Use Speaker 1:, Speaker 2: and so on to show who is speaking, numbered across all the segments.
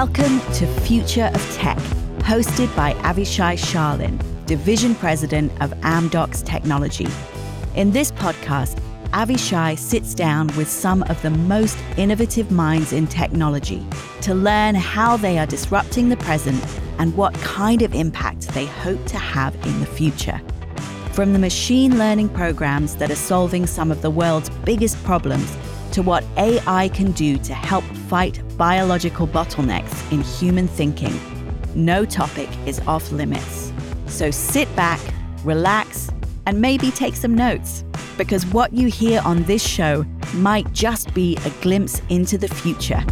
Speaker 1: Welcome to Future of Tech, hosted by Avishai Sharlin, Division President of Amdocs Technology. In this podcast, Avishai sits down with some of the most innovative minds in technology to learn how they are disrupting the present and what kind of impact they hope to have in the future. From the machine learning programs that are solving some of the world's biggest problems to what AI can do to help fight biological bottlenecks in human thinking, no topic is off limits. So sit back, relax, and maybe take some notes, because what you hear on this show might just be a glimpse into the future.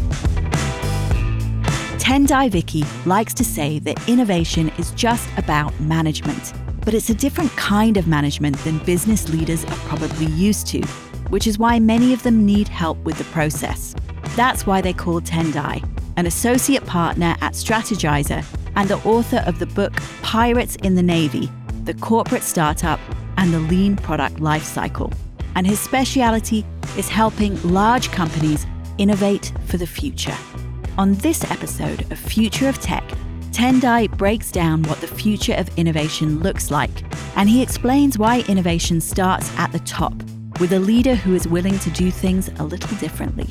Speaker 1: Tendayi Viki likes to say that innovation is just about management, but it's a different kind of management than business leaders are probably used to, which is why many of them need help with the process. That's why they call Tendayi, an associate partner at Strategyzer and the author of the book Pirates in the Navy The Corporate Startup and the Lean Product Lifecycle. And his speciality is helping large companies innovate for the future. On this episode of Future of Tech, Tendayi breaks down what the future of innovation looks like, and he explains why innovation starts at the top with a leader who is willing to do things a little differently.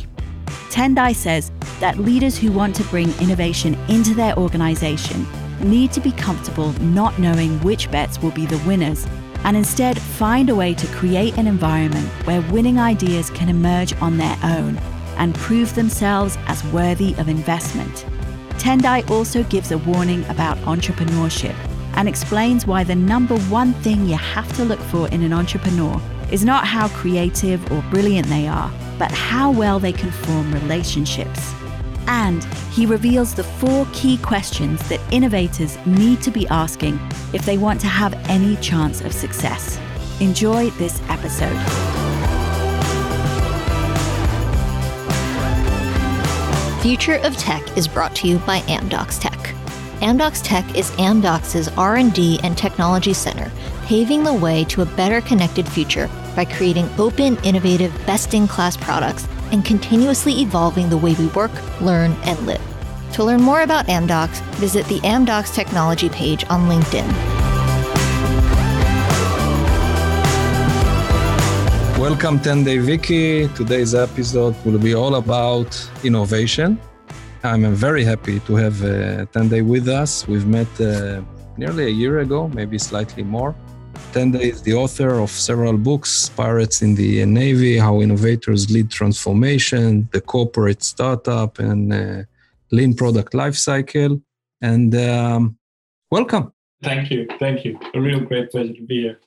Speaker 1: Tendayi says that leaders who want to bring innovation into their organization need to be comfortable not knowing which bets will be the winners and instead find a way to create an environment where winning ideas can emerge on their own and prove themselves as worthy of investment. Tendayi also gives a warning about intrapreneurship and explains why the number one thing you have to look for in an intrapreneur is not how creative or brilliant they are, but how well they can form relationships. And he reveals the four key questions that innovators need to be asking if they want to have any chance of success. Enjoy this episode.
Speaker 2: Future of Tech is brought to you by Amdocs Tech. Amdocs Tech is Amdocs' R&D and technology center, paving the way to a better connected future by creating open, innovative, best-in-class products and continuously evolving the way we work, learn, and live. To learn more about Amdocs, visit the Amdocs technology page on LinkedIn.
Speaker 3: Welcome, Tendayi Viki. Today's episode will be all about innovation. I'm very happy to have uh, Tendayi with us. We've met uh, nearly a year ago, maybe slightly more. Tendayi is the author of several books Pirates in the Navy, How Innovators Lead Transformation, The Corporate Startup, and uh, Lean Product Lifecycle. And um, welcome.
Speaker 4: Thank you. Thank you. A real great pleasure to be here.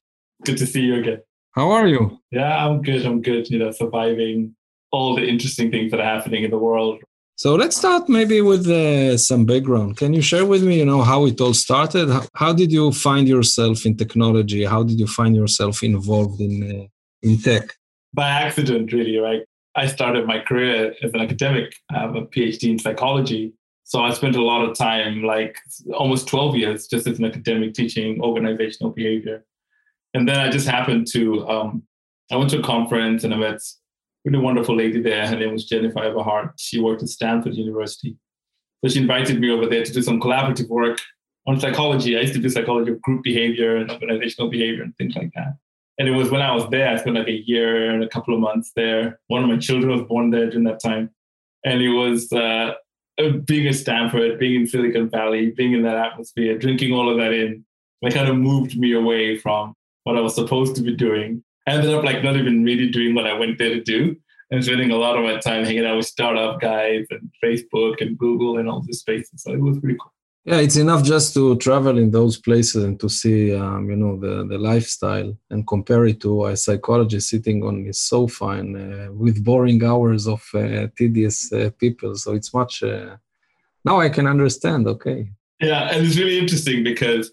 Speaker 4: Good to see you again.
Speaker 3: How are you?
Speaker 4: Yeah, I'm good. I'm good. You know, surviving all the interesting things that are happening in the world
Speaker 3: so let's start maybe with uh, some background. Can you share with me, you know, how it all started? How, how, did you find yourself in technology? How did you find yourself involved in uh, in tech?
Speaker 4: By accident, really. Right. I started my career as an academic. I have a PhD in psychology, so I spent a lot of time, like almost 12 years, just as an academic teaching organizational behavior. And then I just happened to, um, I went to a conference and I met really wonderful lady there. Her name was Jennifer Eberhardt. She worked at Stanford University. So she invited me over there to do some collaborative work on psychology. I used to do psychology of group behavior and organizational behavior and things like that. And it was when I was there, I spent like a year and a couple of months there. One of my children was born there during that time. And it was uh, being at Stanford, being in Silicon Valley, being in that atmosphere, drinking all of that in, that kind of moved me away from what I was supposed to be doing I ended up like not even really doing what I went there to do I was spending a lot of my time hanging out with startup guys and Facebook and Google and all these spaces. So it was pretty cool.
Speaker 3: Yeah, it's enough just to travel in those places and to see, um, you know, the, the lifestyle and compare it to a psychologist sitting on his sofa and uh, with boring hours of uh, tedious uh, people. So it's much. Uh, now I can understand. Okay.
Speaker 4: Yeah, and it's really interesting because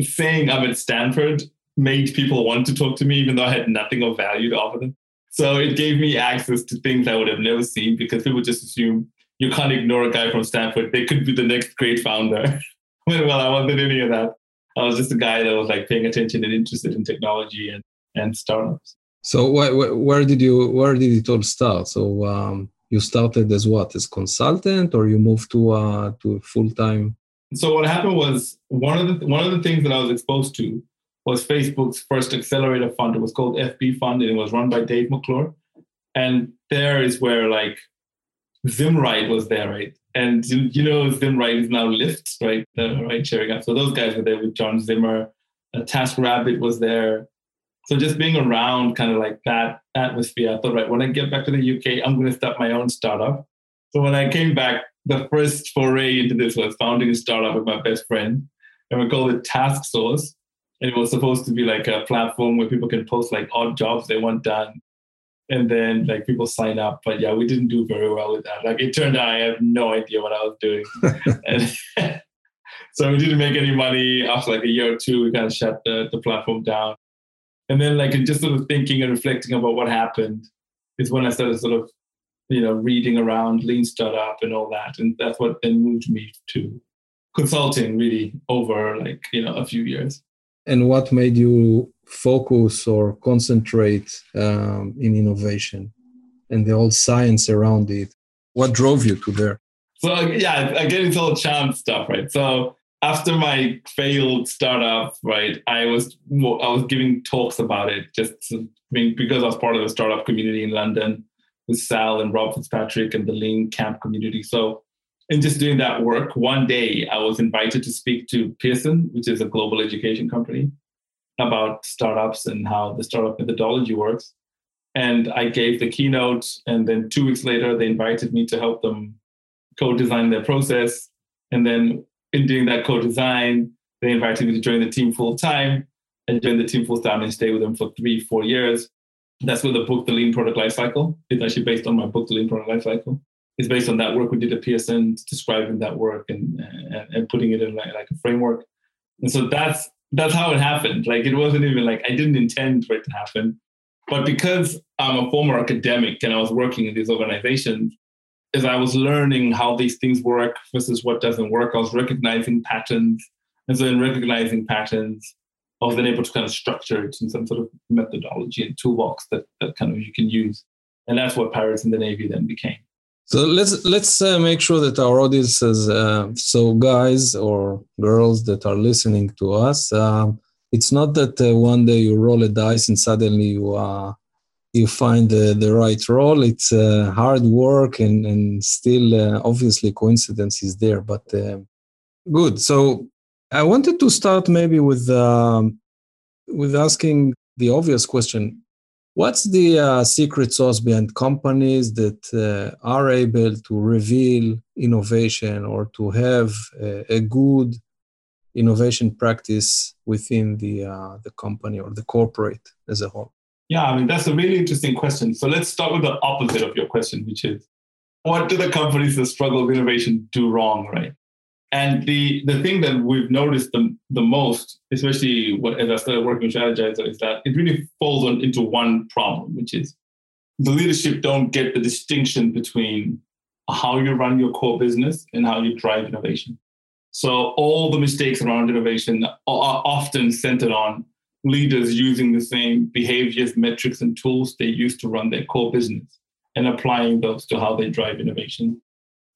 Speaker 4: saying I'm at Stanford made people want to talk to me, even though I had nothing of value to offer them. So it gave me access to things I would have never seen because people just assume you can't ignore a guy from Stanford. They could be the next great founder. well, I wasn't any of that. I was just a guy that was like paying attention and interested in technology and, and startups.
Speaker 3: So wh- wh- where did you where did it all start? So um, you started as what as consultant or you moved to uh to full time
Speaker 4: so what happened was one of the one of the things that i was exposed to was facebook's first accelerator fund. It was called fb fund and it was run by dave mcclure. And there is where like zimride was there right? And you, know zimride is now lyft right? The ride sharing app. So those guys were there with john zimmer. Uh, taskrabbit was there. So just being around kind of like that atmosphere, I thought, right, when I get back to the UK, I'm going to start my own startup. So when I came back, the first foray into this was founding a startup with my best friend, and we called it Task Source. And it was supposed to be like a platform where people can post like odd jobs they want done. And then like people sign up. But yeah, we didn't do very well with that. Like it turned out I have no idea what I was doing. and so we didn't make any money. After like a year or two, we kind of shut the, the platform down and then like just sort of thinking and reflecting about what happened is when I started sort of you know reading around lean startup and all that, and that's what then moved me to consulting really over like you know a few years.
Speaker 3: And what made you focus or concentrate um, in innovation and the whole science around it? What drove you to there?
Speaker 4: So yeah, again, it's all chance stuff, right? So after my failed startup, right, I was I was giving talks about it just because I was part of the startup community in London with Sal and Rob Fitzpatrick and the Lean Camp community. So, in just doing that work, one day I was invited to speak to Pearson, which is a global education company, about startups and how the startup methodology works. And I gave the keynote, and then two weeks later, they invited me to help them co-design their process. And then in doing that co-design, they invited me to join the team full time and join the team full time and stay with them for three, four years. That's where the book, The Lean Product Lifecycle, is actually based on my book, The Lean Product Lifecycle. It's based on that work we did at Pearson, describing that work and, and, and putting it in like, like a framework. And so that's that's how it happened. Like it wasn't even like I didn't intend for it to happen. But because I'm a former academic and I was working in these organizations, as I was learning how these things work versus what doesn't work, I was recognizing patterns. And so in recognizing patterns, I was then able to kind of structure it in some sort of methodology and toolbox that, that kind of you can use. And that's what Pirates in the Navy then became.
Speaker 3: So let's let's uh, make sure that our audience is uh, so guys or girls that are listening to us. Um, it's not that uh, one day you roll a dice and suddenly you uh, you find the, the right role. It's uh, hard work and, and still, uh, obviously, coincidence is there, but uh, good. So I wanted to start maybe with, um, with asking the obvious question. What's the uh, secret sauce behind companies that uh, are able to reveal innovation or to have a, a good innovation practice within the uh, the company or the corporate as a whole?
Speaker 4: Yeah, I mean, that's a really interesting question. So let's start with the opposite of your question, which is what do the companies that struggle with innovation do wrong, right? And the, the thing that we've noticed the, the most, especially what, as I started working with Strategyzer, is that it really falls on, into one problem, which is the leadership don't get the distinction between how you run your core business and how you drive innovation. So all the mistakes around innovation are often centered on leaders using the same behaviors, metrics, and tools they use to run their core business and applying those to how they drive innovation.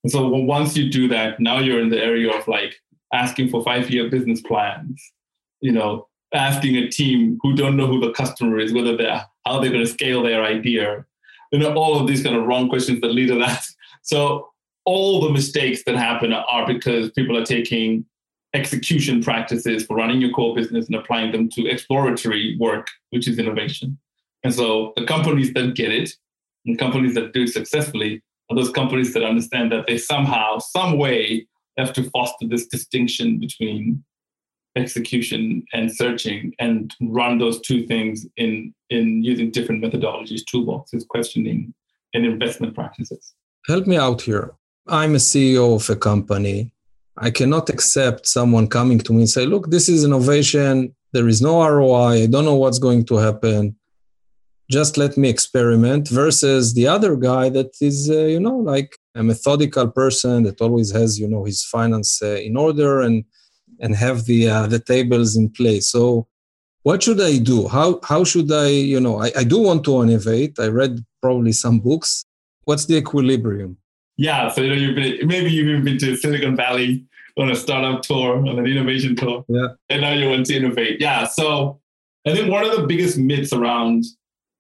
Speaker 4: And so once you do that, now you're in the area of like asking for five-year business plans, you know, asking a team who don't know who the customer is, whether they're how they're going to scale their idea, you know, all of these kind of wrong questions that leaders ask. So all the mistakes that happen are because people are taking execution practices for running your core business and applying them to exploratory work, which is innovation. And so the companies that get it and companies that do it successfully are those companies that understand that they somehow, some way, have to foster this distinction between execution and searching and run those two things in in using different methodologies toolboxes questioning and investment practices
Speaker 3: help me out here i'm a ceo of a company I cannot accept someone coming to me and say, look, this is innovation. There is no ROI. I don't know what's going to happen. Just let me experiment versus the other guy that is, uh, you know, like a methodical person that always has, you know, his finance uh, in order and and have the uh, the tables in place. So what should I do? How how should I, you know, I, I do want to innovate. I read probably some books What's the equilibrium?
Speaker 4: Yeah, so you know you've been maybe you've even been to Silicon Valley on a startup tour, on an innovation tour.
Speaker 3: Yeah.
Speaker 4: And now you want to innovate. Yeah. So I think one of the biggest myths around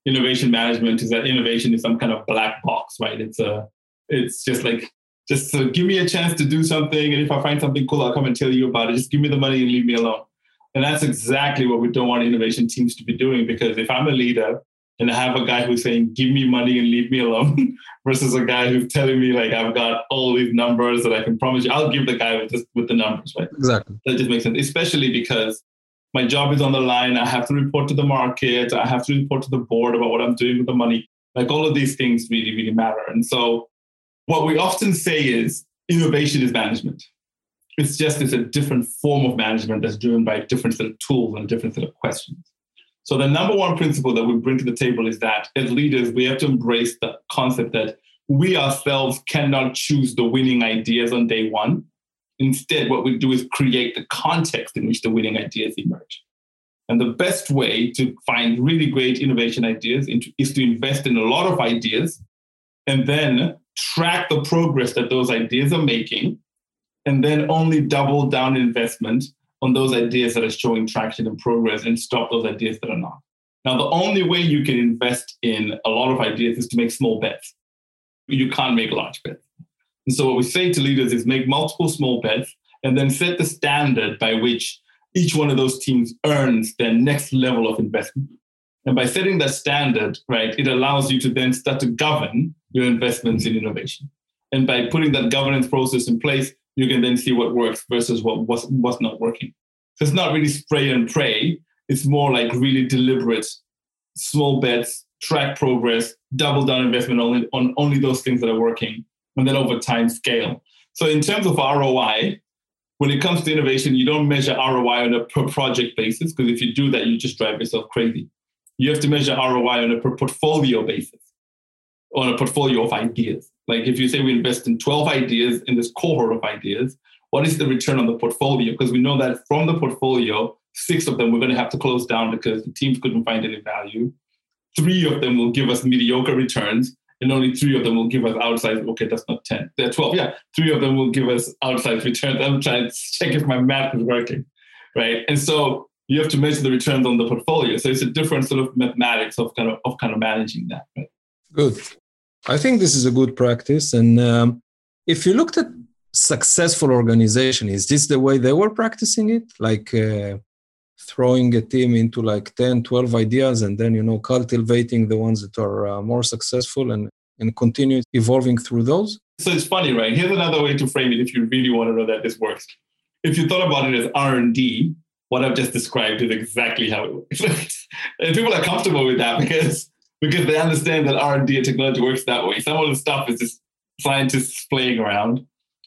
Speaker 4: innovation management is that innovation is some kind of black box, right? It's a it's just like just uh, give me a chance to do something, and if I find something cool, I'll come and tell you about it. Just give me the money and leave me alone. And that's exactly what we don't want innovation teams to be doing. Because if I'm a leader and I have a guy who's saying, give me money and leave me alone, versus a guy who's telling me, like, I've got all these numbers that I can promise you, I'll give the guy with, just, with the numbers, right?
Speaker 3: Exactly.
Speaker 4: That just makes sense, especially because my job is on the line. I have to report to the market. I have to report to the board about what I'm doing with the money. Like all of these things really, really matter. And so what we often say is innovation is management. It's just it's a different form of management that's driven by a different set of tools and a different set of questions. So the number one principle that we bring to the table is that as leaders, we have to embrace the concept that we ourselves cannot choose the winning ideas on day one. Instead, what we do is create the context in which the winning ideas emerge. And the best way to find really great innovation ideas is to invest in a lot of ideas and then track the progress that those ideas are making, and then only double down investment on those ideas that are showing traction and progress and stop those ideas that are not. Now, the only way you can invest in a lot of ideas is to make small bets. You can't make large bets. And so, what we say to leaders is make multiple small bets and then set the standard by which each one of those teams earns their next level of investment. And by setting that standard, right, it allows you to then start to govern your investments in innovation. And by putting that governance process in place, you can then see what works versus what was, was not working. So it's not really spray and pray. It's more like really deliberate, small bets, track progress, double down investment only on only those things that are working, and then over time scale. So in terms of ROI, when it comes to innovation, you don't measure ROI on a per project basis because if you do that, you just drive yourself crazy. You have to measure ROI on a per portfolio basis on a portfolio of ideas. Like if you say we invest in 12 ideas in this cohort of ideas, what is the return on the portfolio? Because we know that from the portfolio, six of them we're going to have to close down because the teams couldn't find any value. Three of them will give us mediocre returns, and only three of them will give us outside. Okay, that's not 10. They're 12. Yeah, three of them will give us outside returns. I'm trying to check if my math is working. Right. And so you have to measure the returns on the portfolio. So it's a different sort of mathematics of kind of of kind of managing that. Right?
Speaker 3: Good. I think this is a good practice. And um, if you looked at successful organization, is this the way they were practicing it? Like uh, throwing a team into like 10, 12 ideas and then, you know, cultivating the ones that are uh, more successful and, and continue evolving through those?
Speaker 4: So it's funny, right? Here's another way to frame it if you really want to know that this works. If you thought about it as R&D, what I've just described is exactly how it works. and people are comfortable with that because because they understand that R&D and technology works that way. Some of the stuff is just scientists playing around,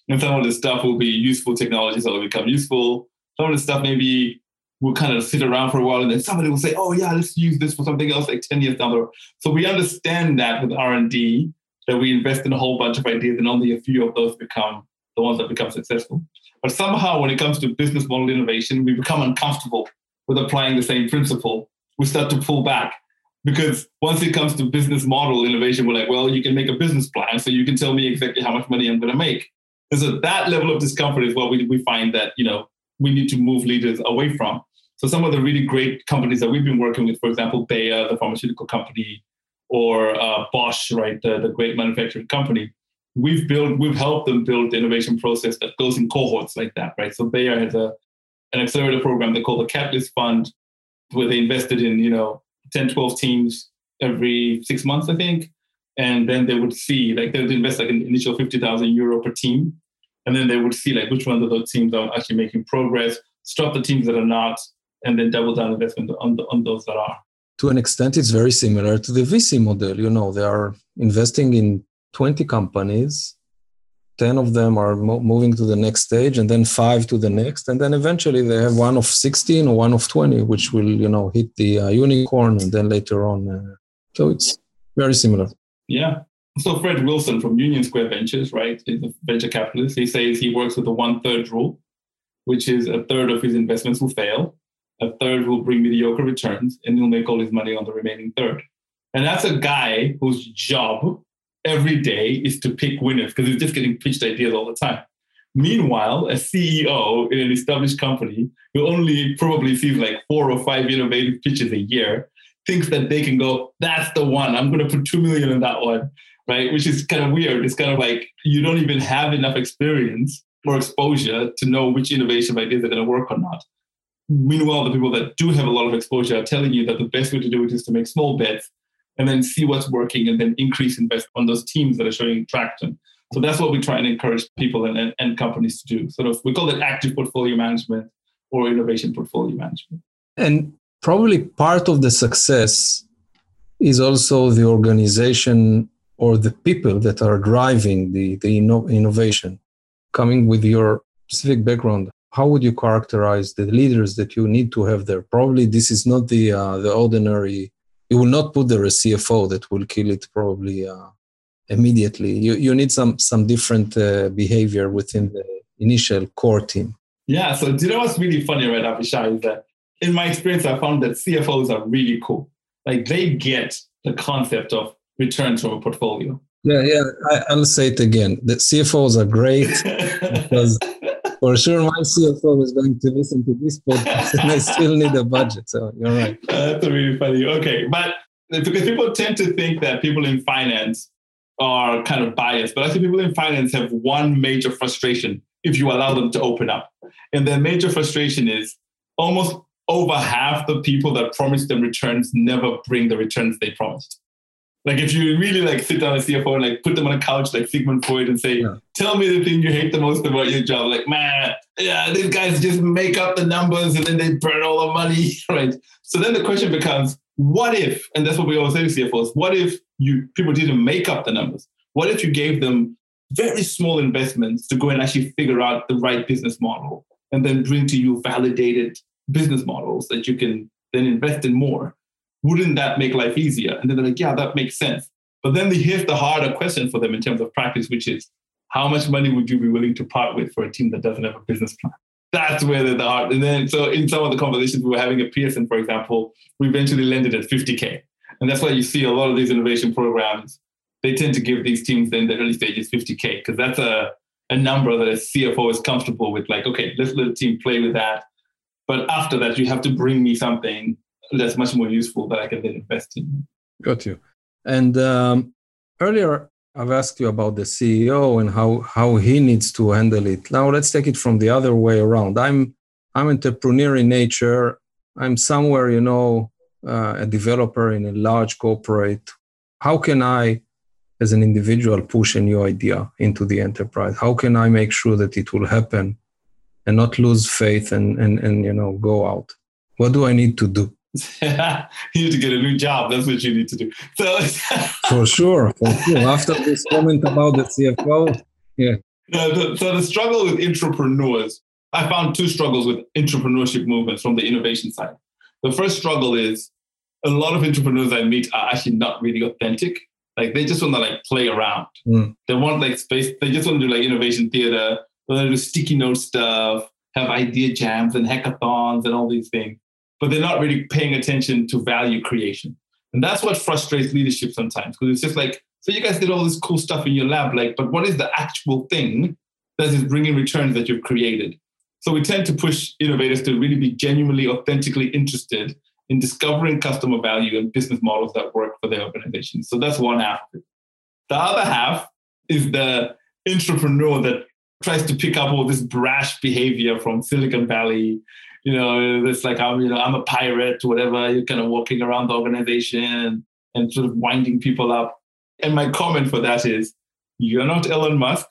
Speaker 4: and some of the stuff will be useful technologies that will become useful. Some of the stuff maybe will kind of sit around for a while, and then somebody will say, "Oh yeah, let's use this for something else like ten years down the road." So we understand that with R&D that we invest in a whole bunch of ideas, and only a few of those become the ones that become successful. But somehow, when it comes to business model innovation, we become uncomfortable with applying the same principle. We start to pull back because once it comes to business model innovation, we're like, well, you can make a business plan, so you can tell me exactly how much money I'm going to make. And so that level of discomfort is what we, we find that you know we need to move leaders away from. So some of the really great companies that we've been working with, for example, Bayer, the pharmaceutical company, or uh, Bosch, right, the, the great manufacturing company, we've built, we've helped them build the innovation process that goes in cohorts like that, right? So Bayer has a an accelerator program they call the Catalyst Fund, where they invested in you know 10, 12 teams every six months, I think. And then they would see, like, they would invest like an initial 50,000 euro per team. And then they would see, like, which ones of those teams are actually making progress, stop the teams that are not, and then double down investment on, the, on those that are.
Speaker 3: To an extent, it's very similar to the VC model. You know, they are investing in 20 companies 10 of them are mo- moving to the next stage and then five to the next and then eventually they have one of 16 or one of 20 which will you know hit the uh, unicorn and then later on uh, so it's very similar
Speaker 4: yeah so fred wilson from union square ventures right is a venture capitalist he says he works with the one third rule which is a third of his investments will fail a third will bring mediocre returns and he'll make all his money on the remaining third and that's a guy whose job every day is to pick winners because he's just getting pitched ideas all the time. Meanwhile, a CEO in an established company who only probably sees like four or five innovative pitches a year thinks that they can go, that's the one. I'm going to put two million in that one, right? Which is kind of weird. It's kind of like you don't even have enough experience or exposure to know which innovation ideas are going to work or not. Meanwhile, the people that do have a lot of exposure are telling you that the best way to do it is to make small bets and then see what's working and then increase invest on those teams that are showing traction. So that's what we try and encourage people and, and, and companies to do. Sort of, we call it active portfolio management or innovation portfolio management.
Speaker 3: And probably part of the success is also the organization or the people that are driving the, the inno- innovation. Coming with your specific background, how would you characterize the leaders that you need to have there? Probably this is not the uh, the ordinary. You will not put there a CFO that will kill it probably uh, immediately. You you need some some different uh, behavior within the initial core team.
Speaker 4: Yeah. So do you know what's really funny, right, Avishai, is that in my experience, I found that CFOs are really cool. Like they get the concept of returns from a portfolio.
Speaker 3: Yeah, yeah. I, will say it again. The CFOs are great because for sure my CFO is going to listen to this podcast and I still need a budget. So you're right.
Speaker 4: That's really funny. Okay. But because people tend to think that people in finance are kind of biased, but I think people in finance have one major frustration if you allow them to open up. And their major frustration is almost over half the people that promise them returns never bring the returns they promised. Like if you really like sit down a CFO and like put them on a couch like Sigmund Freud and say, yeah. tell me the thing you hate the most about your job. Like, man, yeah, these guys just make up the numbers and then they burn all the money, right? So then the question becomes, what if, and that's what we always say to CFOs, what if you people didn't make up the numbers? What if you gave them very small investments to go and actually figure out the right business model and then bring to you validated business models that you can then invest in more? Wouldn't that make life easier? And then they're like, yeah, that makes sense. But then here's the harder question for them in terms of practice, which is how much money would you be willing to part with for a team that doesn't have a business plan? That's where the hard. And then, so in some of the conversations we were having at Pearson, for example, we eventually landed at 50K. And that's why you see a lot of these innovation programs, they tend to give these teams in the early stages 50K, because that's a, a number that a CFO is comfortable with. Like, okay, let's let the team play with that. But after that, you have to bring me something that's much more useful that I can then invest in.
Speaker 3: Got you. And um, earlier, I've asked you about the CEO and how how he needs to handle it. Now let's take it from the other way around. I'm I'm entrepreneur in nature. I'm somewhere, you know, uh, a developer in a large corporate. How can I, as an individual, push a new idea into the enterprise? How can I make sure that it will happen and not lose faith and and and you know go out? What do I need to do?
Speaker 4: you need to get a new job. That's what you need to do. So
Speaker 3: for sure, for sure. After this comment about the CFO, yeah.
Speaker 4: the, so the struggle with intrapreneurs, I found two struggles with intrapreneurship movements from the innovation side. The first struggle is a lot of intrapreneurs I meet are actually not really authentic. Like they just want to like play around. Mm. They want like space. They just want to do like innovation theater. They want to do sticky note stuff, have idea jams and hackathons and all these things but they're not really paying attention to value creation. And that's what frustrates leadership sometimes because it's just like, so you guys did all this cool stuff in your lab, like, but what is the actual thing that is bringing returns that you've created? So we tend to push innovators to really be genuinely, authentically interested in discovering customer value and business models that work for their organization. So that's one half. The other half is the intrapreneur that tries to pick up all this brash behavior from Silicon Valley you know, it's like I'm, you know, I'm a pirate, whatever. You're kind of walking around the organization and sort of winding people up. And my comment for that is, you're not Elon Musk.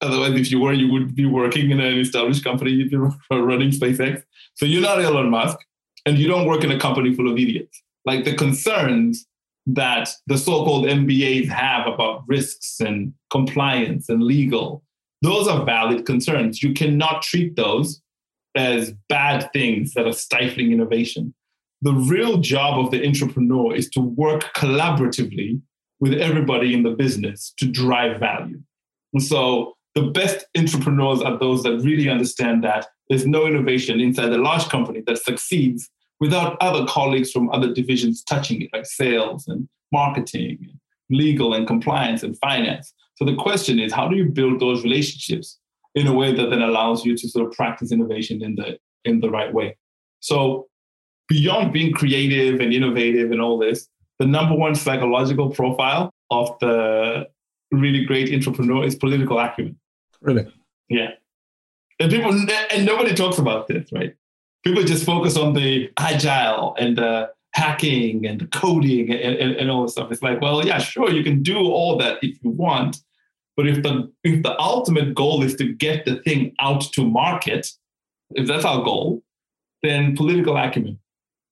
Speaker 4: Otherwise, if you were, you would be working in an established company. You'd be running SpaceX. So you're not Elon Musk, and you don't work in a company full of idiots. Like the concerns that the so-called MBAs have about risks and compliance and legal, those are valid concerns. You cannot treat those as bad things that are stifling innovation. The real job of the entrepreneur is to work collaboratively with everybody in the business to drive value. And so the best intrapreneurs are those that really understand that there's no innovation inside a large company that succeeds without other colleagues from other divisions touching it, like sales and marketing and legal and compliance and finance. So the question is, how do you build those relationships in a way that then allows you to sort of practice innovation in the in the right way? So beyond being creative and innovative and all this, the number one psychological profile of the really great intrapreneur is political acumen.
Speaker 3: Really?
Speaker 4: Yeah. And people and nobody talks about this, right? People just focus on the agile and the hacking and the coding and, and, and all this stuff. It's like, well, yeah, sure, you can do all that if you want, but if the if the ultimate goal is to get the thing out to market, if that's our goal, then political acumen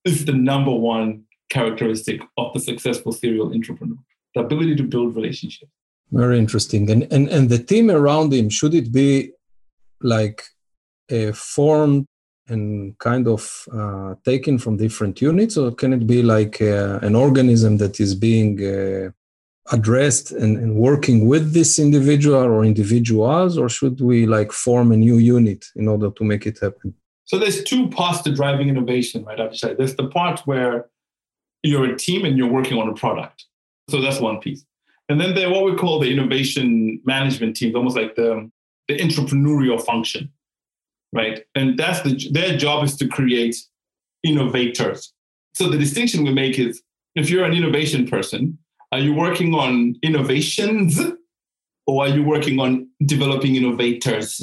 Speaker 4: is the number one characteristic of the successful serial entrepreneur: the ability to build relationships.
Speaker 3: Very interesting. And and and the team around him should it be like a formed and kind of uh, taken from different units, or can it be like uh, an organism that is being uh, addressed and, and, working with this individual or individuals, or should we like form a new unit in order to make it happen?
Speaker 4: So there's two parts to driving innovation, right? Avishai. There's the part where you're a team and you're working on a product. So that's one piece. And then there what we call the innovation management teams, almost like the, the entrepreneurial function, right? And that's the, their job is to create innovators. So the distinction we make is if you're an innovation person, are you working on innovations or are you working on developing innovators?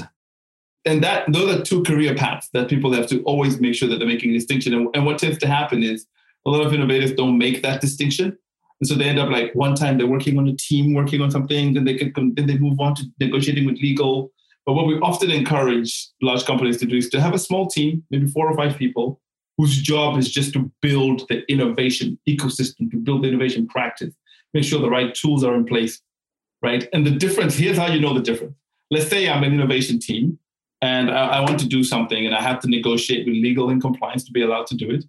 Speaker 4: And that those are two career paths that people have to always make sure that they're making a distinction. And, and what tends to happen is a lot of innovators don't make that distinction. And so they end up like one time they're working on a team, working on something, then they can then they move on to negotiating with legal. But what we often encourage large companies to do is to have a small team, maybe four or five people, whose job is just to build the innovation ecosystem, to build the innovation practice, make sure the right tools are in place, right? And the difference here's how you know the difference. Let's say I'm an innovation team and I, I want to do something and I have to negotiate with legal and compliance to be allowed to do it.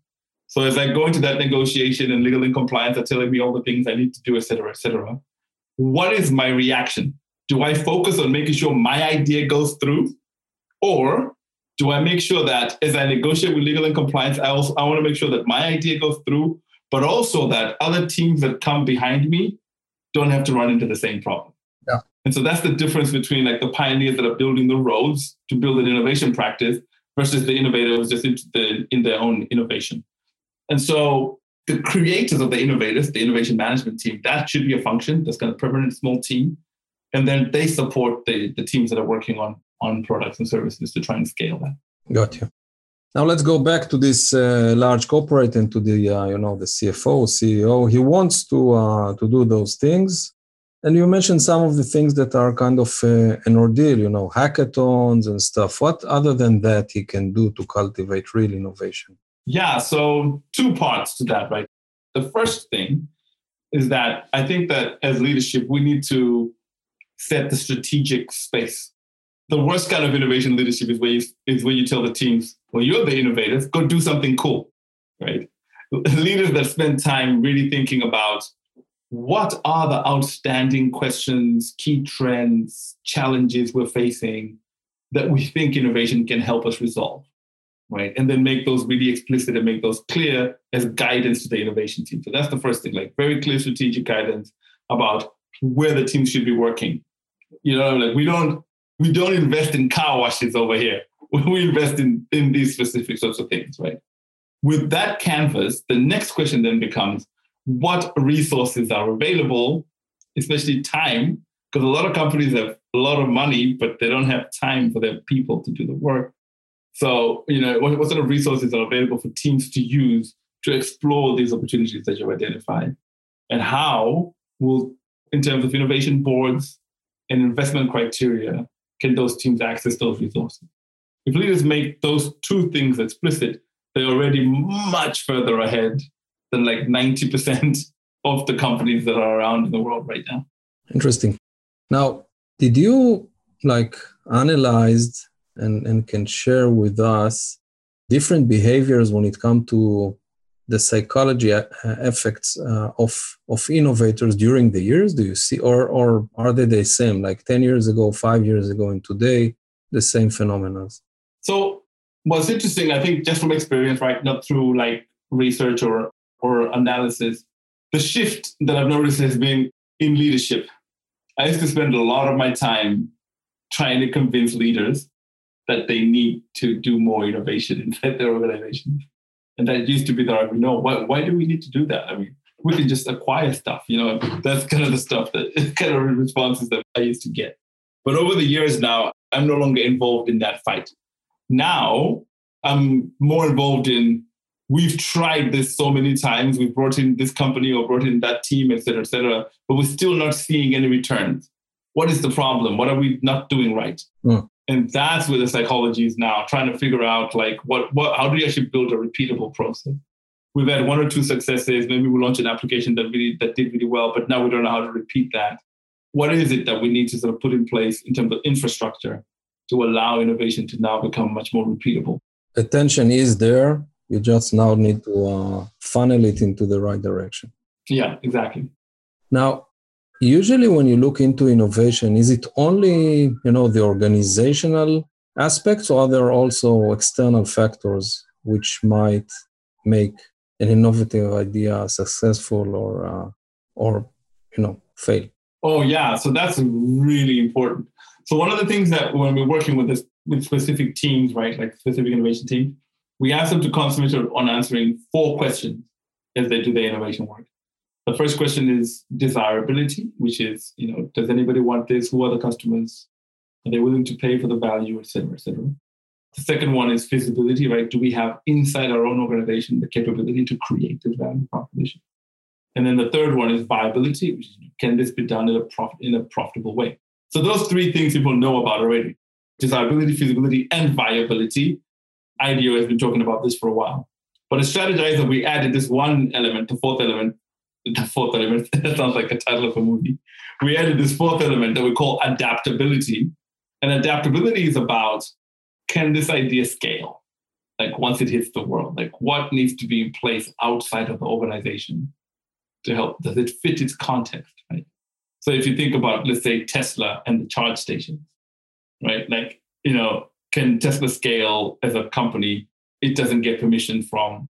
Speaker 4: So as I go into that negotiation and legal and compliance are telling me all the things I need to do, et cetera, et cetera, what is my reaction? Do I focus on making sure my idea goes through? Or do I make sure that as I negotiate with legal and compliance, I also I want to make sure that my idea goes through, but also that other teams that come behind me don't have to run into the same problem.
Speaker 3: Yeah.
Speaker 4: And so that's the difference between like the pioneers that are building the roads to build an innovation practice versus the innovators just in, the, in their own innovation. And so the creators of the innovators, the innovation management team, that should be a function that's got a permanent small team. And then they support the, the teams that are working on, on products and services to try and scale that.
Speaker 3: Got you. Now let's go back to this uh, large corporate and to the uh, you know the CFO, CEO. He wants to uh, to do those things, and you mentioned some of the things that are kind of uh, an ordeal, you know, hackathons and stuff. What other than that he can do to cultivate real innovation?
Speaker 4: Yeah, so two parts to that, right? The first thing is that I think that as leadership, we need to set the strategic space. The worst kind of innovation leadership is where you, is when you tell the teams, well, you're the innovators, go do something cool, right? Leaders that spend time really thinking about what are the outstanding questions, key trends, challenges we're facing that we think innovation can help us resolve right? And then make those really explicit and make those clear as guidance to the innovation team. So that's the first thing, like very clear strategic guidance about where the team should be working. You know, like we don't we don't invest in car washes over here. We invest in in these specific sorts of things, right? With that canvas, the next question then becomes what resources are available, especially time, because a lot of companies have a lot of money, but they don't have time for their people to do the work. So, you know, what, what sort of resources are available for teams to use to explore these opportunities that you've identified? And how will, in terms of innovation boards and investment criteria, can those teams access those resources? If leaders make those two things explicit, they're already much further ahead than like 90% of the companies that are around in the world right now.
Speaker 3: Interesting. Now, did you like analyzed and, and can share with us different behaviors when it comes to the psychology effects uh, of of innovators during the years? Do you see or or are they the same like 10 years ago 5 years ago and today the same phenomena
Speaker 4: so what's interesting. I think just from experience right not through like research or or analysis the shift that i've noticed has been in leadership, I used to spend a lot of my time trying to convince leaders that they need to do more innovation inside their organizations. And that used to be the argument. No, why, why do we need to do that? I mean, we can just acquire stuff, you know, that's kind of the stuff that kind of responses that I used to get. But over the years now, I'm no longer involved in that fight. Now I'm more involved in we've tried this so many times. We've brought in this company or brought in that team, et cetera, et cetera, but we're still not seeing any returns. What is the problem? What are we not doing right? Mm. And that's where the psychology is now, trying to figure out like what, what how do you actually build a repeatable process? We've had one or two successes. Maybe we launched an application that really that did really well, but now we don't know how to repeat that. What is it that we need to sort of put in place in terms of infrastructure to allow innovation to now become much more repeatable?
Speaker 3: Attention is there you just now need to uh, funnel it into the right direction.
Speaker 4: Yeah, exactly.
Speaker 3: Now, usually when you look into innovation, is it only you know the organizational aspects, or are there also external factors which might make an innovative idea successful or uh, or you know fail?
Speaker 4: Oh yeah, so that's really important. So one of the things that when we're working with this with specific teams, right, like specific innovation teams, we ask them to concentrate on answering four questions as they do their innovation work. The first question is desirability, which is, you know, does anybody want this? Who are the customers? Are they willing to pay for the value, et cetera, et cetera? The second one is feasibility, right? Do we have inside our own organization the capability to create this value proposition? And then the third one is viability, which is can this be done in a, prof- in a profitable way? So those three things people know about already desirability, feasibility, and viability. IDEO has been talking about this for a while. But a Strategyzer, we added this one element, the fourth element, the fourth element, that sounds like a title of a movie. We added this fourth element that we call adaptability. And adaptability is about can this idea scale? Like once it hits the world, like what needs to be in place outside of the organization to help? Does it fit its context, right? So if you think about, let's say, Tesla and the charge stations, right? Like, you know, can Tesla scale as a company? It doesn't get permission from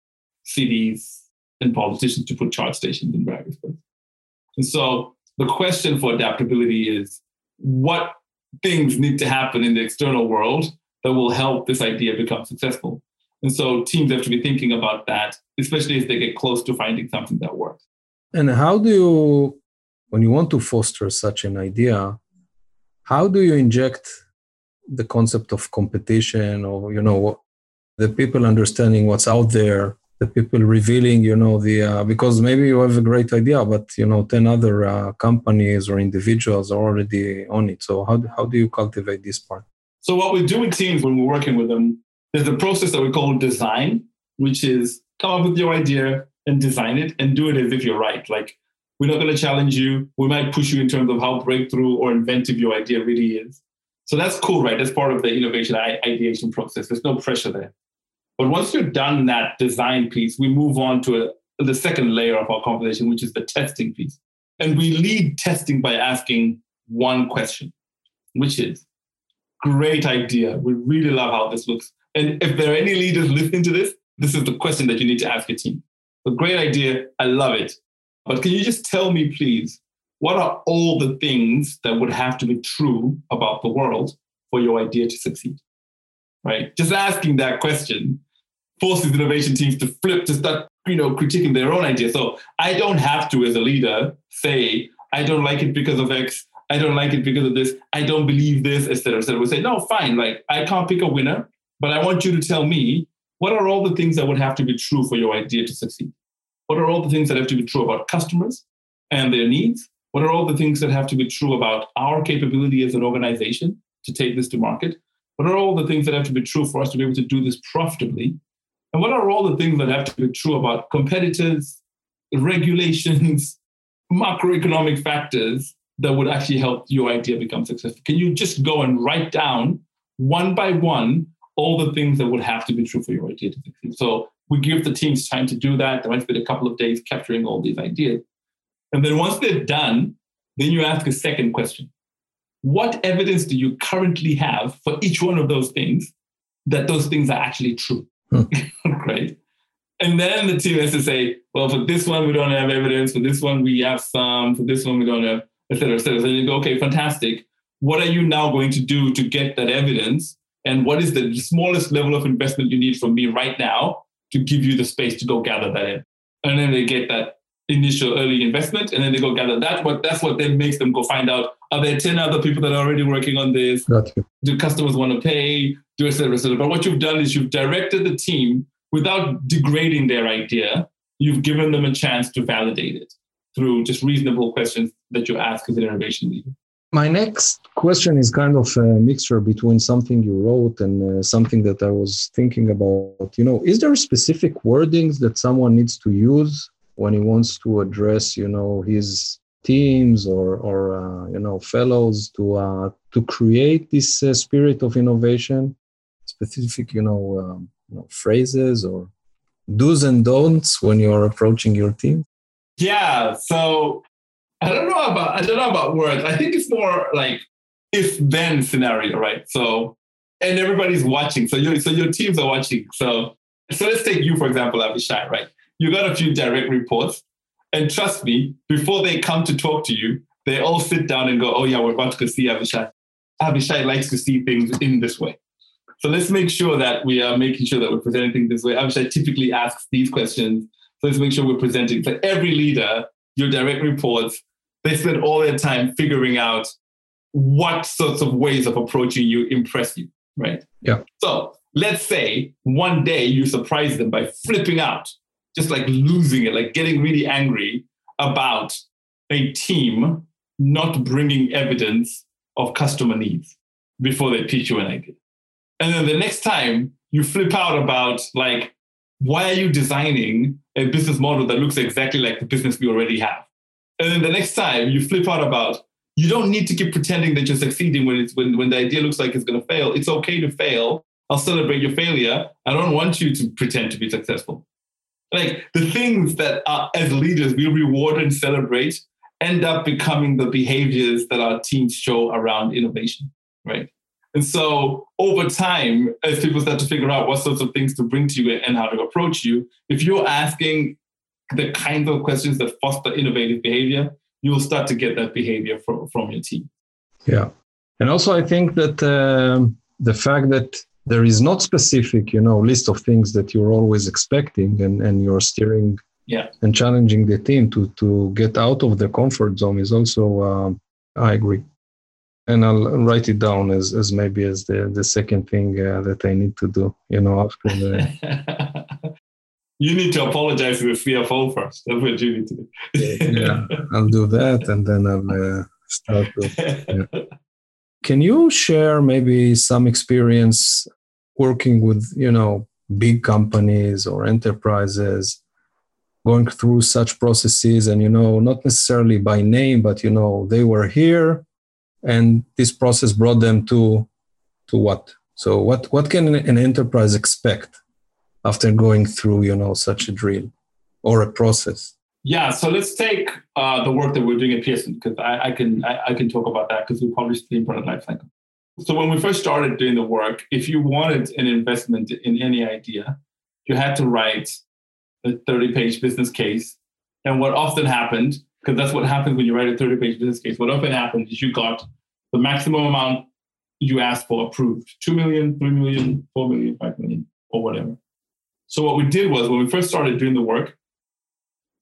Speaker 4: cities and politicians to put charge stations in various places. And so the question for adaptability is what things need to happen in the external world that will help this idea become successful? And so teams have to be thinking about that, especially as they get close to finding something that works.
Speaker 3: And how do you, when you want to foster such an idea, how do you inject the concept of competition or you know the people understanding what's out there the people revealing you know the uh, because maybe you have a great idea but you know 10 other uh, companies or individuals are already on it so how, how do you cultivate this part
Speaker 4: so what we do with teams when we're working with them there's a process that we call design which is come up with your idea and design it and do it as if you're right like we're not going to challenge you we might push you in terms of how breakthrough or inventive your idea really is so that's cool, right? That's part of the innovation ideation process. There's no pressure there. But once you're done that design piece, we move on to a, the second layer of our conversation, which is the testing piece. And we lead testing by asking one question, which is great idea. We really love how this looks. And if there are any leaders listening to this, this is the question that you need to ask your team. A great idea. I love it. But can you just tell me, please, what are all the things that would have to be true about the world for your idea to succeed? Right? Just asking that question forces innovation teams to flip to start, you know, critiquing their own idea. So I don't have to, as a leader, say, I don't like it because of X, I don't like it because of this, I don't believe this, etc. etc. We say, no, fine, like I can't pick a winner, but I want you to tell me what are all the things that would have to be true for your idea to succeed? What are all the things that have to be true about customers and their needs? What are all the things that have to be true about our capability as an organization to take this to market? What are all the things that have to be true for us to be able to do this profitably? And what are all the things that have to be true about competitors, regulations, macroeconomic factors that would actually help your idea become successful? Can you just go and write down one by one all the things that would have to be true for your idea to succeed? So we give the teams time to do that. There might be a couple of days capturing all these ideas. And then once they're done, then you ask a second question. What evidence do you currently have for each one of those things that those things are actually true? Hmm. right? And then the team has to say, well, for this one, we don't have evidence. For this one, we have some. For this one, we don't have, et cetera, et cetera. So you go, okay, fantastic. What are you now going to do to get that evidence? And what is the smallest level of investment you need from me right now to give you the space to go gather that in? And then they get that initial early investment and then they go gather that. But that's what then makes them go find out are there 10 other people that are already working on this? Do customers want to pay? Do et cetera, et. But what you've done is you've directed the team without degrading their idea. You've given them a chance to validate it through just reasonable questions that you ask as an innovation leader.
Speaker 3: My next question is kind of a mixture between something you wrote and uh, something that I was thinking about. You know, is there specific wordings that someone needs to use when he wants to address you know his teams or or uh, you know fellows to uh, to create this uh, spirit of innovation specific you know, um, you know phrases or do's and don'ts when you're approaching your team
Speaker 4: yeah so i don't know about i don't know about words i think it's more like if then scenario right so and everybody's watching so your so your teams are watching so so let's take you for example avishai right you got a few direct reports. And trust me, before they come to talk to you, they all sit down and go, oh, yeah, we're about to see Avishai. Avishai likes to see things in this way. So let's make sure that we are making sure that we're presenting things this way. Avishai typically asks these questions. So let's make sure we're presenting. So every leader, your direct reports, they spend all their time figuring out what sorts of ways of approaching you impress you, right?
Speaker 3: Yeah.
Speaker 4: So let's say one day you surprise them by flipping out just like losing it, like getting really angry about a team not bringing evidence of customer needs before they pitch you an idea. And then the next time you flip out about like, why are you designing a business model that looks exactly like the business we already have? And then the next time you flip out about, you don't need to keep pretending that you're succeeding when it's when, when the idea looks like it's going to fail. It's okay to fail. I'll celebrate your failure. I don't want you to pretend to be successful like the things that are, as leaders we reward and celebrate end up becoming the behaviors that our teams show around innovation, right? And so over time, as people start to figure out what sorts of things to bring to you and how to approach you, if you're asking the kinds of questions that foster innovative behavior, you will start to get that behavior from, from your team.
Speaker 3: Yeah. And also, I think that um, the fact that there is not specific you know list of things that you're always expecting and and you're steering
Speaker 4: yeah
Speaker 3: and challenging the team to to get out of the comfort zone is also uh, i agree and i'll write it down as as maybe as the the second thing uh, that i need to do you know after the
Speaker 4: you need to apologize to the cfo first. That's what you need to do.
Speaker 3: Yeah i'll do that and then i'll uh, start to, yeah. Can you share maybe some experience working with you know big companies or enterprises going through such processes and you know not necessarily by name but you know they were here and this process brought them to to what? So what what can an enterprise expect after going through you know such a drill or a process?
Speaker 4: Yeah so let's take uh, the work that we're doing at pearson because I, I, can I, I, can talk about that because we published the product lifecycle so when we first started doing the work, if you wanted an investment in any idea, you had to write a 30-page business case. And what often happened, because that's what happens when you write a 30-page business case, what often happens is you got the maximum amount you asked for approved 2 million, 3 million, 4 million, 5 million, or whatever. So what we did was when we first started doing the work,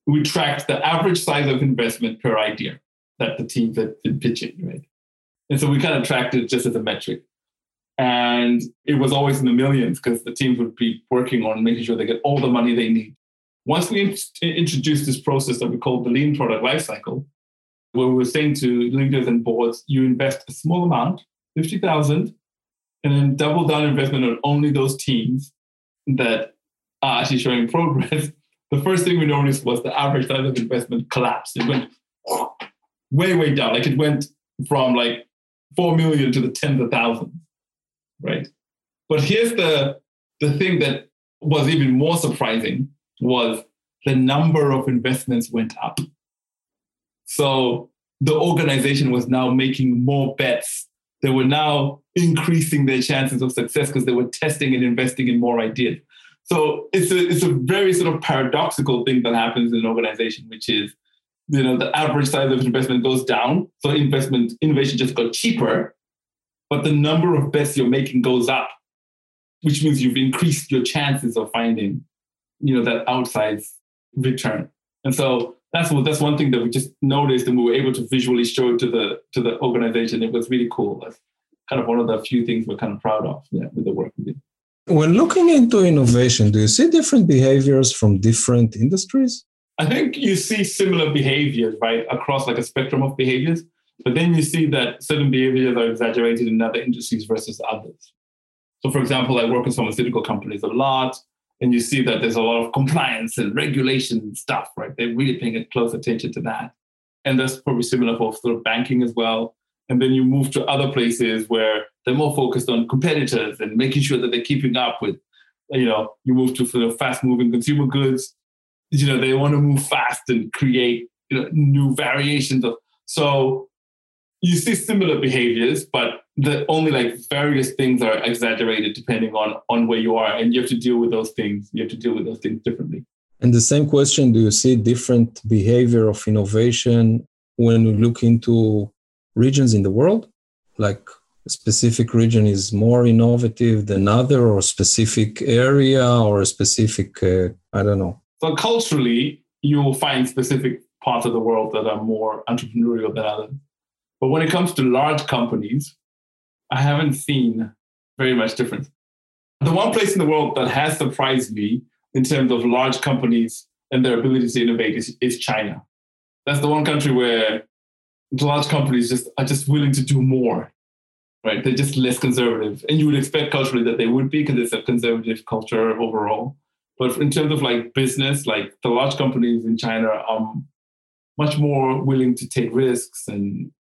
Speaker 4: we tracked the average size of investment per idea that the team that did pitching, right? And so we kind of tracked it just as a metric. And it was always in the millions because the teams would be working on making sure they get all the money they need. Once we in- introduced this process that we call the lean product lifecycle, where we were saying to leaders and boards, you invest a small amount, 50,000, and then double down investment on only those teams that are actually showing progress. The first thing we noticed was the average size of investment collapsed. It went way, way down. Like it went from like 4 million to the tens of thousands, right? But here's the, the thing that was even more surprising was the number of investments went up. So the organization was now making more bets. They were now increasing their chances of success because they were testing and investing in more ideas. So it's a it's a very sort of paradoxical thing that happens in an organization, which is you know the average size of investment goes down, so investment innovation just got cheaper, but the number of bets you're making goes up, which means you've increased your chances of finding you know that outsized return. And so that's what that's one thing that we just noticed and we were able to visually show it to the to the organization. It was really cool. That's kind of one of the few things we're kind of proud of yeah, with the work we did.
Speaker 3: When looking into innovation, do you see different behaviors from different industries?
Speaker 4: I think you see similar behaviors, right, across like a spectrum of behaviors. But then you see that certain behaviors are exaggerated in other industries versus others. So, for example, I work with pharmaceutical companies a lot, and you see that there's a lot of compliance and regulation and stuff, right? They're really paying close attention to that. And that's probably similar for sort of banking as well. And then you move to other places where they're more focused on competitors and making sure that they're keeping up with, you know, you move to sort of fast moving consumer goods. You know, they want to move fast and create you know, new variations of. So you see similar behaviors, but the only like various things are exaggerated depending on on where you are, and you have to deal with those things. You have to deal with those things differently.
Speaker 3: And the same question: Do you see different behavior of innovation when you look into regions in the world? Like a specific region is more innovative than other, or specific area, or a specific uh, I don't know.
Speaker 4: So culturally, you will find specific parts of the world that are more entrepreneurial than others. But when it comes to large companies, I haven't seen very much difference. The one place in the world that has surprised me in terms of large companies and their ability to innovate is, is China. That's the one country where large companies just are just willing to do more. Right? They're just less conservative. And you would expect culturally that they would be because it's a conservative culture overall. But in terms of like business, like the large companies in China are much more willing to take risks and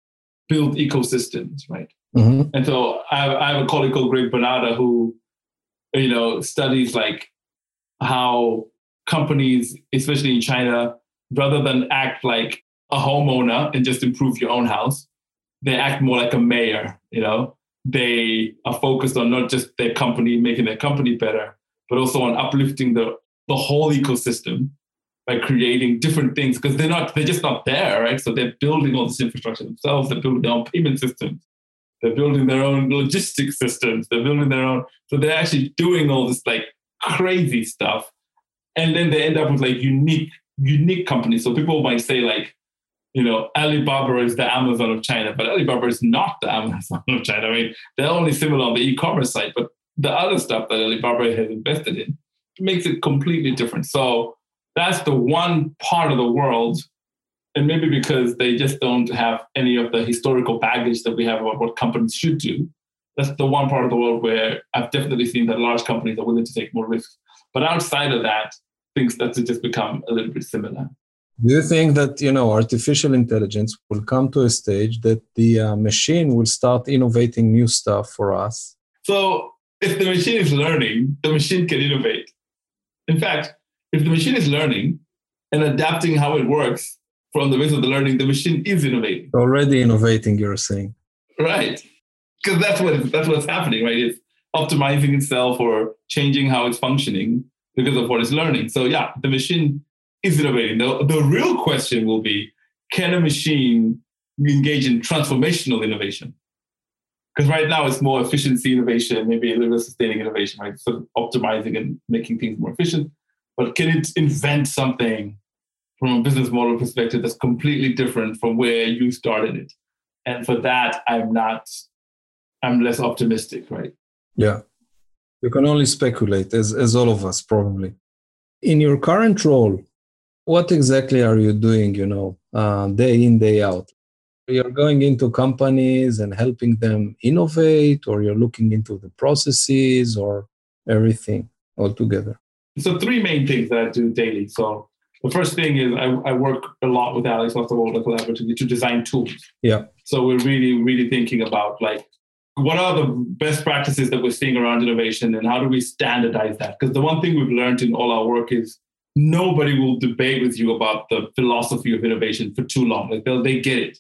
Speaker 4: build ecosystems, right? Mm-hmm. And so I have, I have, a colleague called Greg Bernarda who, you know, studies like how companies, especially in China, rather than act like a homeowner and just improve your own house, they act more like a mayor. You know, they are focused on not just their company making their company better, but also on uplifting the the whole ecosystem by creating different things because they're not they're just not there right so they're building all this infrastructure themselves they're building their own payment systems they're building their own logistics systems. They're building their own so they're actually doing all this like crazy stuff. And then they end up with like unique unique companies. So people might say like you know alibaba is the amazon of china but alibaba is not the amazon of china. I mean they're only similar on the e-commerce side but the other stuff that alibaba has invested in makes it completely different. So that's the one part of the world and maybe because they just don't have any of the historical baggage that we have about what companies should do. That's the one part of the world where i've definitely seen that large companies are willing to take more risks. But outside of that things that just become a little bit similar.
Speaker 3: Do you think that you know artificial intelligence will come to a stage that the uh, machine will start innovating new stuff for us?
Speaker 4: So if the machine is learning the machine can innovate. In fact if the machine is learning and adapting how it works from the base of the learning, the machine is innovating.
Speaker 3: Already innovating, you're saying.
Speaker 4: Right. Because that's what that's what's happening, right? It's optimizing itself or changing how it's functioning because of what it's learning. So yeah, the machine is innovating. The, the real question will be, can a machine engage in transformational innovation? Because right now it's more efficiency innovation, maybe a little bit sustaining innovation, right? So optimizing and making things more efficient but can it invent something from a business model perspective that's completely different from where you started it? And for that, I'm not, I'm less optimistic, right?
Speaker 3: Yeah. You can only speculate, as, as all of us probably. In your current role, what exactly are you doing, you know, uh, day in, day out? You're going into companies and helping them innovate, or you're looking into the processes or everything altogether?
Speaker 4: So three main things that I do daily. So the first thing is I, I work a lot with Alex Osterwalder collaboratively to design tools.
Speaker 3: Yeah.
Speaker 4: So we're really, really thinking about like what are the best practices that we're seeing around innovation and how do we standardize that? Because the one thing we've learned in all our work is nobody will debate with you about the philosophy of innovation for too long. Like they get it.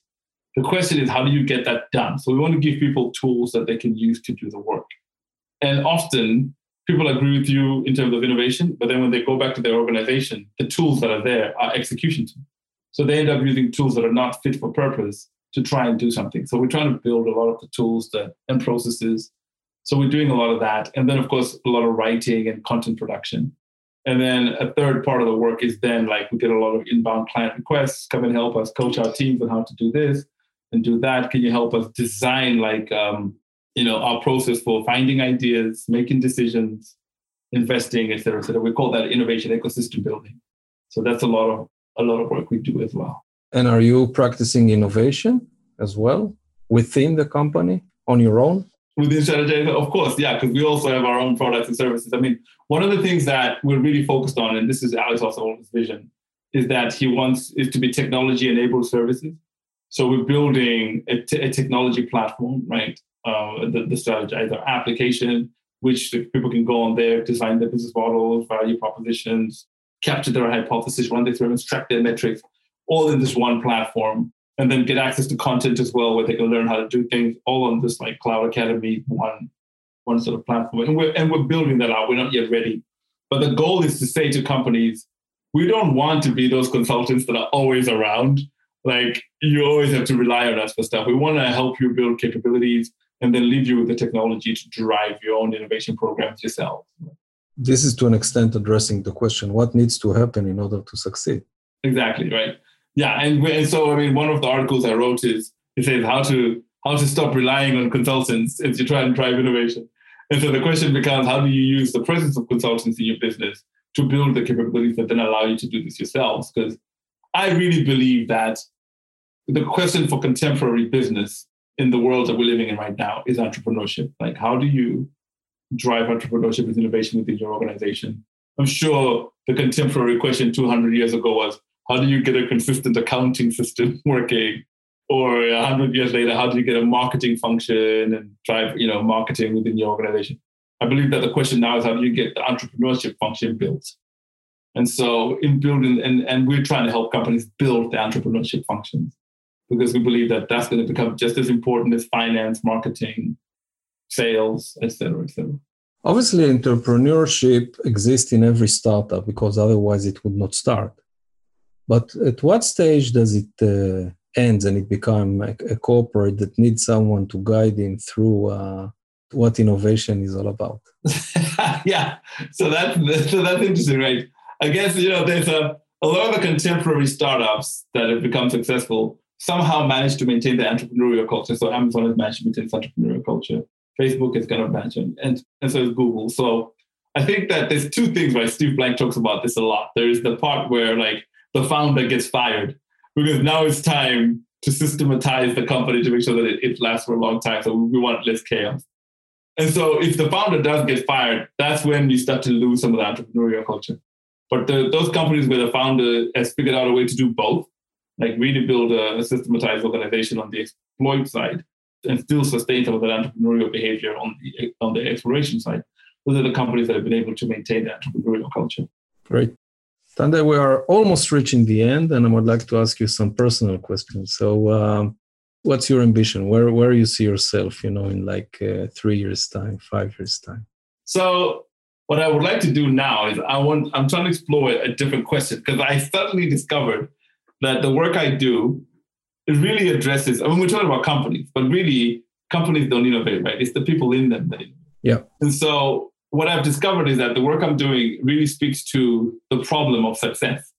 Speaker 4: The question is, how do you get that done? So we want to give people tools that they can use to do the work. And often people agree with you in terms of innovation, but then when they go back to their organization, the tools that are there are execution tools. So they end up using tools that are not fit for purpose to try and do something. So we're trying to build a lot of the tools that and processes. So we're doing a lot of that. And then of course a lot of writing and content production. And then a third part of the work is then like we get a lot of inbound client requests, come and help us coach our teams on how to do this and do that. Can you help us design like um, you know our process for finding ideas, making decisions, investing, et cetera, et cetera. We call that innovation ecosystem building. So that's a lot of a lot of work we do as well.
Speaker 3: And are you practicing innovation as well within the company on your own?
Speaker 4: Within Strategyzer, of course, yeah, because we also have our own products and services. I mean, one of the things that we're really focused on, and this is Alex Osterwalder's vision, is that he wants it to be technology enabled services. So we're building a, t- a technology platform, right? Uh, the, the Strategyzer application, which people can go on there, design their business models, value propositions, capture their hypothesis, run their experiments, track their metrics, all in this one platform, and then get access to content as well, where they can learn how to do things, all on this like Cloud Academy one one sort of platform. And we're and we're building that out. We're not yet ready, but the goal is to say to companies, we don't want to be those consultants that are always around. Like you always have to rely on us for stuff. We want to help you build capabilities and then leave you with the technology to drive your own innovation programs yourself.
Speaker 3: This is to an extent addressing the question what needs to happen in order to succeed.
Speaker 4: Exactly, right. Yeah, and, and so I mean, one of the articles I wrote is it says how to how to stop relying on consultants as you try and drive innovation. And so the question becomes, how do you use the presence of consultants in your business to build the capabilities that then allow you to do this yourselves? Because I really believe that the question for contemporary business in the world that we're living in right now is entrepreneurship. Like, how do you drive entrepreneurship and innovation within your organization? I'm sure the contemporary question 200 years ago was, how do you get a consistent accounting system working? Or 100 years later, how do you get a marketing function and drive, you know, marketing within your organization? I believe that the question now is how do you get the entrepreneurship function built? And so in building, and, and we're trying to help companies build the entrepreneurship functions because we believe that that's going to become just as important as finance, marketing, sales, etc., cetera, et cetera.
Speaker 3: Obviously, entrepreneurship exists in every startup because otherwise it would not start. But at what stage does it uh, end and it become a, a, corporate that needs someone to guide him through uh, what innovation is all about?
Speaker 4: yeah, so that's so that's interesting, right? I guess you know there's a a lot of the contemporary startups that have become successful somehow managed to maintain the entrepreneurial culture. So Amazon has managed to maintain its entrepreneurial culture. Facebook is kind of managing, and, and so is Google. So I think that there's two things, right? Steve Blank talks about this a lot. There's the part where like the founder gets fired because now it's time to systematize the company to make sure that it, it lasts for a long time. So we want less chaos. And so if the founder does get fired, that's when you start to lose some of the entrepreneurial culture. But the, those companies where the founder has figured out a way to do both, like really build a, a systematized organization on the exploit side and still sustain some of that entrepreneurial behavior on the on the exploration side. Those are the companies that have been able to maintain the entrepreneurial culture.
Speaker 3: Great. Tendayi, we are almost reaching the end, and I would like to ask you some personal questions. So, um, what's your ambition? Where where you see yourself, you know, in like uh, three years' time, five years' time?
Speaker 4: So, what I would like to do now is I want I'm trying to explore a different question because I suddenly discovered that the work I do it really addresses. I mean, we're talking about companies, but really, companies don't innovate, right? It's the people in them that innovate.
Speaker 3: Yeah.
Speaker 4: And so, what I've discovered is that the work I'm doing really speaks to the problem of success.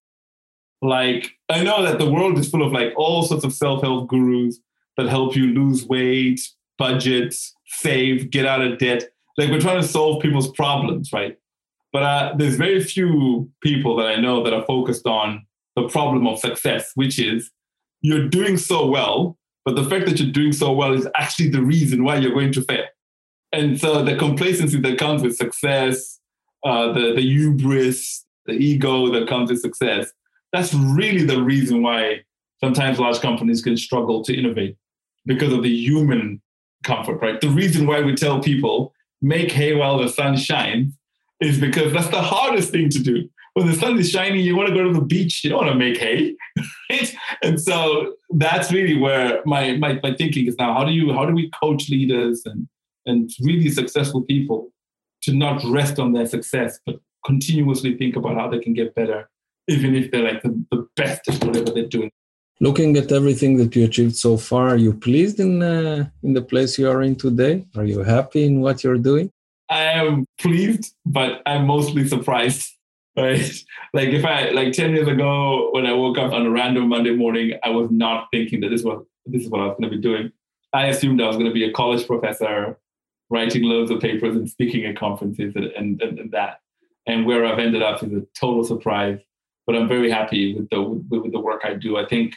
Speaker 4: Like, I know that the world is full of like all sorts of self help gurus that help you lose weight, budget, save, get out of debt. Like, we're trying to solve people's problems, right? But uh, there's very few people that I know that are focused on the problem of success, which is you're doing so well, but the fact that you're doing so well is actually the reason why you're going to fail. And so the complacency that comes with success, uh, the, the hubris, the ego that comes with success, that's really the reason why sometimes large companies can struggle to innovate because of the human comfort, right? The reason why we tell people make hay while the sun shines is because that's the hardest thing to do when the sun is shining, you want to go to the beach. You don't want to make hay. Right? And so that's really where my, my, my thinking is now. How do you how do we coach leaders and and really successful people to not rest on their success, but continuously think about how they can get better, even if they're like the, the best at whatever they're doing.
Speaker 3: Looking at everything that you achieved so far, are you pleased in uh, in the place you are in today? Are you happy in what you're doing?
Speaker 4: I am pleased, but I'm mostly surprised. Right? Like if I like 10 years ago when I woke up on a random Monday morning, I was not thinking that this was this is what I was going to be doing. I assumed I was going to be a college professor, writing loads of papers and speaking at conferences and, and, and that. And where I've ended up is a total surprise. But I'm very happy with the with, with the work I do. I think,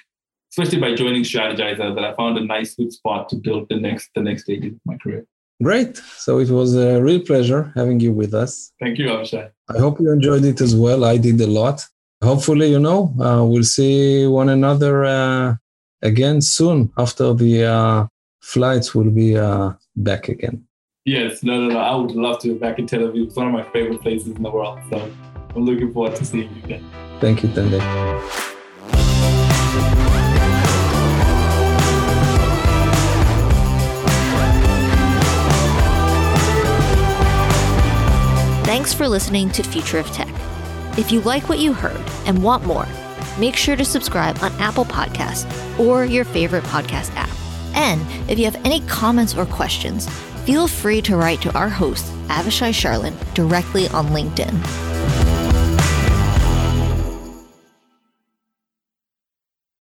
Speaker 4: especially by joining Strategyzer, that I found a nice sweet spot to build the next the next stage of my career.
Speaker 3: Great. So it was a real pleasure having you with us.
Speaker 4: Thank you, Avishai.
Speaker 3: I hope you enjoyed it as well. I did a lot. Hopefully, you know, uh, we'll see one another uh, again soon after the uh, flights will be uh, back again.
Speaker 4: Yes, no, no, no. I would love to be back in Tel Aviv. It's one of my favorite places in the world. So I'm looking forward to seeing you again.
Speaker 3: Thank you, Tendayi.
Speaker 2: Thanks for listening to Future of Tech. If you like what you heard and want more, make sure to subscribe on Apple Podcasts or your favorite podcast app. And if you have any comments or questions, feel free to write to our host, Avishai Sharlin, directly on LinkedIn.